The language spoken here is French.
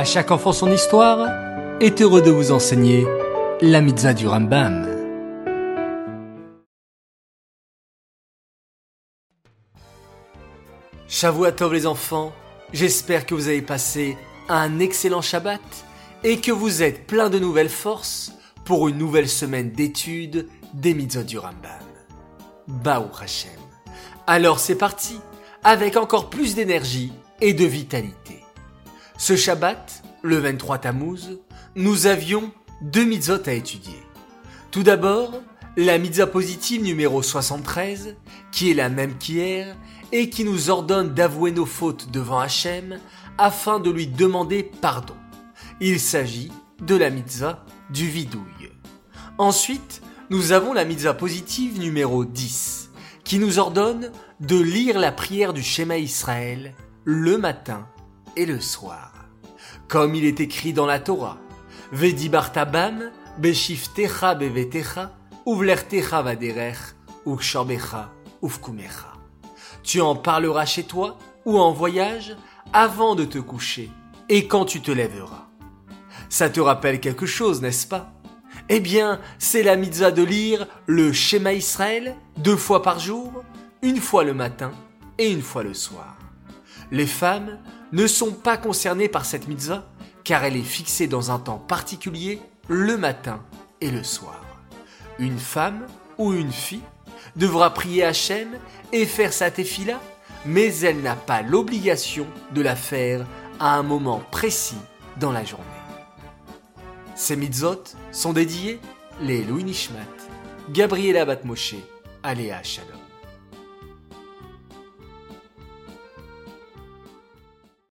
À chaque enfant son histoire est heureux de vous enseigner la mitzvah du Rambam. Tov les enfants, j'espère que vous avez passé un excellent Shabbat et que vous êtes plein de nouvelles forces pour une nouvelle semaine d'études des mitzvahs du Rambam. Baou Hashem. Alors c'est parti, avec encore plus d'énergie et de vitalité. Ce Shabbat, le 23 Tammuz, nous avions deux mitzvot à étudier. Tout d'abord, la mitzvah positive numéro 73, qui est la même qu'hier, et qui nous ordonne d'avouer nos fautes devant Hachem afin de lui demander pardon. Il s'agit de la mitzvah du vidouille. Ensuite, nous avons la mitzvah positive numéro 10, qui nous ordonne de lire la prière du Shema Israël le matin et le soir. Comme il est écrit dans la Torah, Vedi bartabam, beshiftecha bevetecha, vaderech, ufkumecha. Tu en parleras chez toi ou en voyage avant de te coucher et quand tu te lèveras. Ça te rappelle quelque chose, n'est-ce pas? Eh bien, c'est la mitzvah de lire le Shema Israël deux fois par jour, une fois le matin et une fois le soir. Les femmes ne sont pas concernées par cette mitzvah car elle est fixée dans un temps particulier le matin et le soir. Une femme ou une fille devra prier Hachem et faire sa tefila, mais elle n'a pas l'obligation de la faire à un moment précis dans la journée. Ces mitzvot sont dédiés les Louis Nishmat, Gabriela Batmoshe, Aléa Shalom.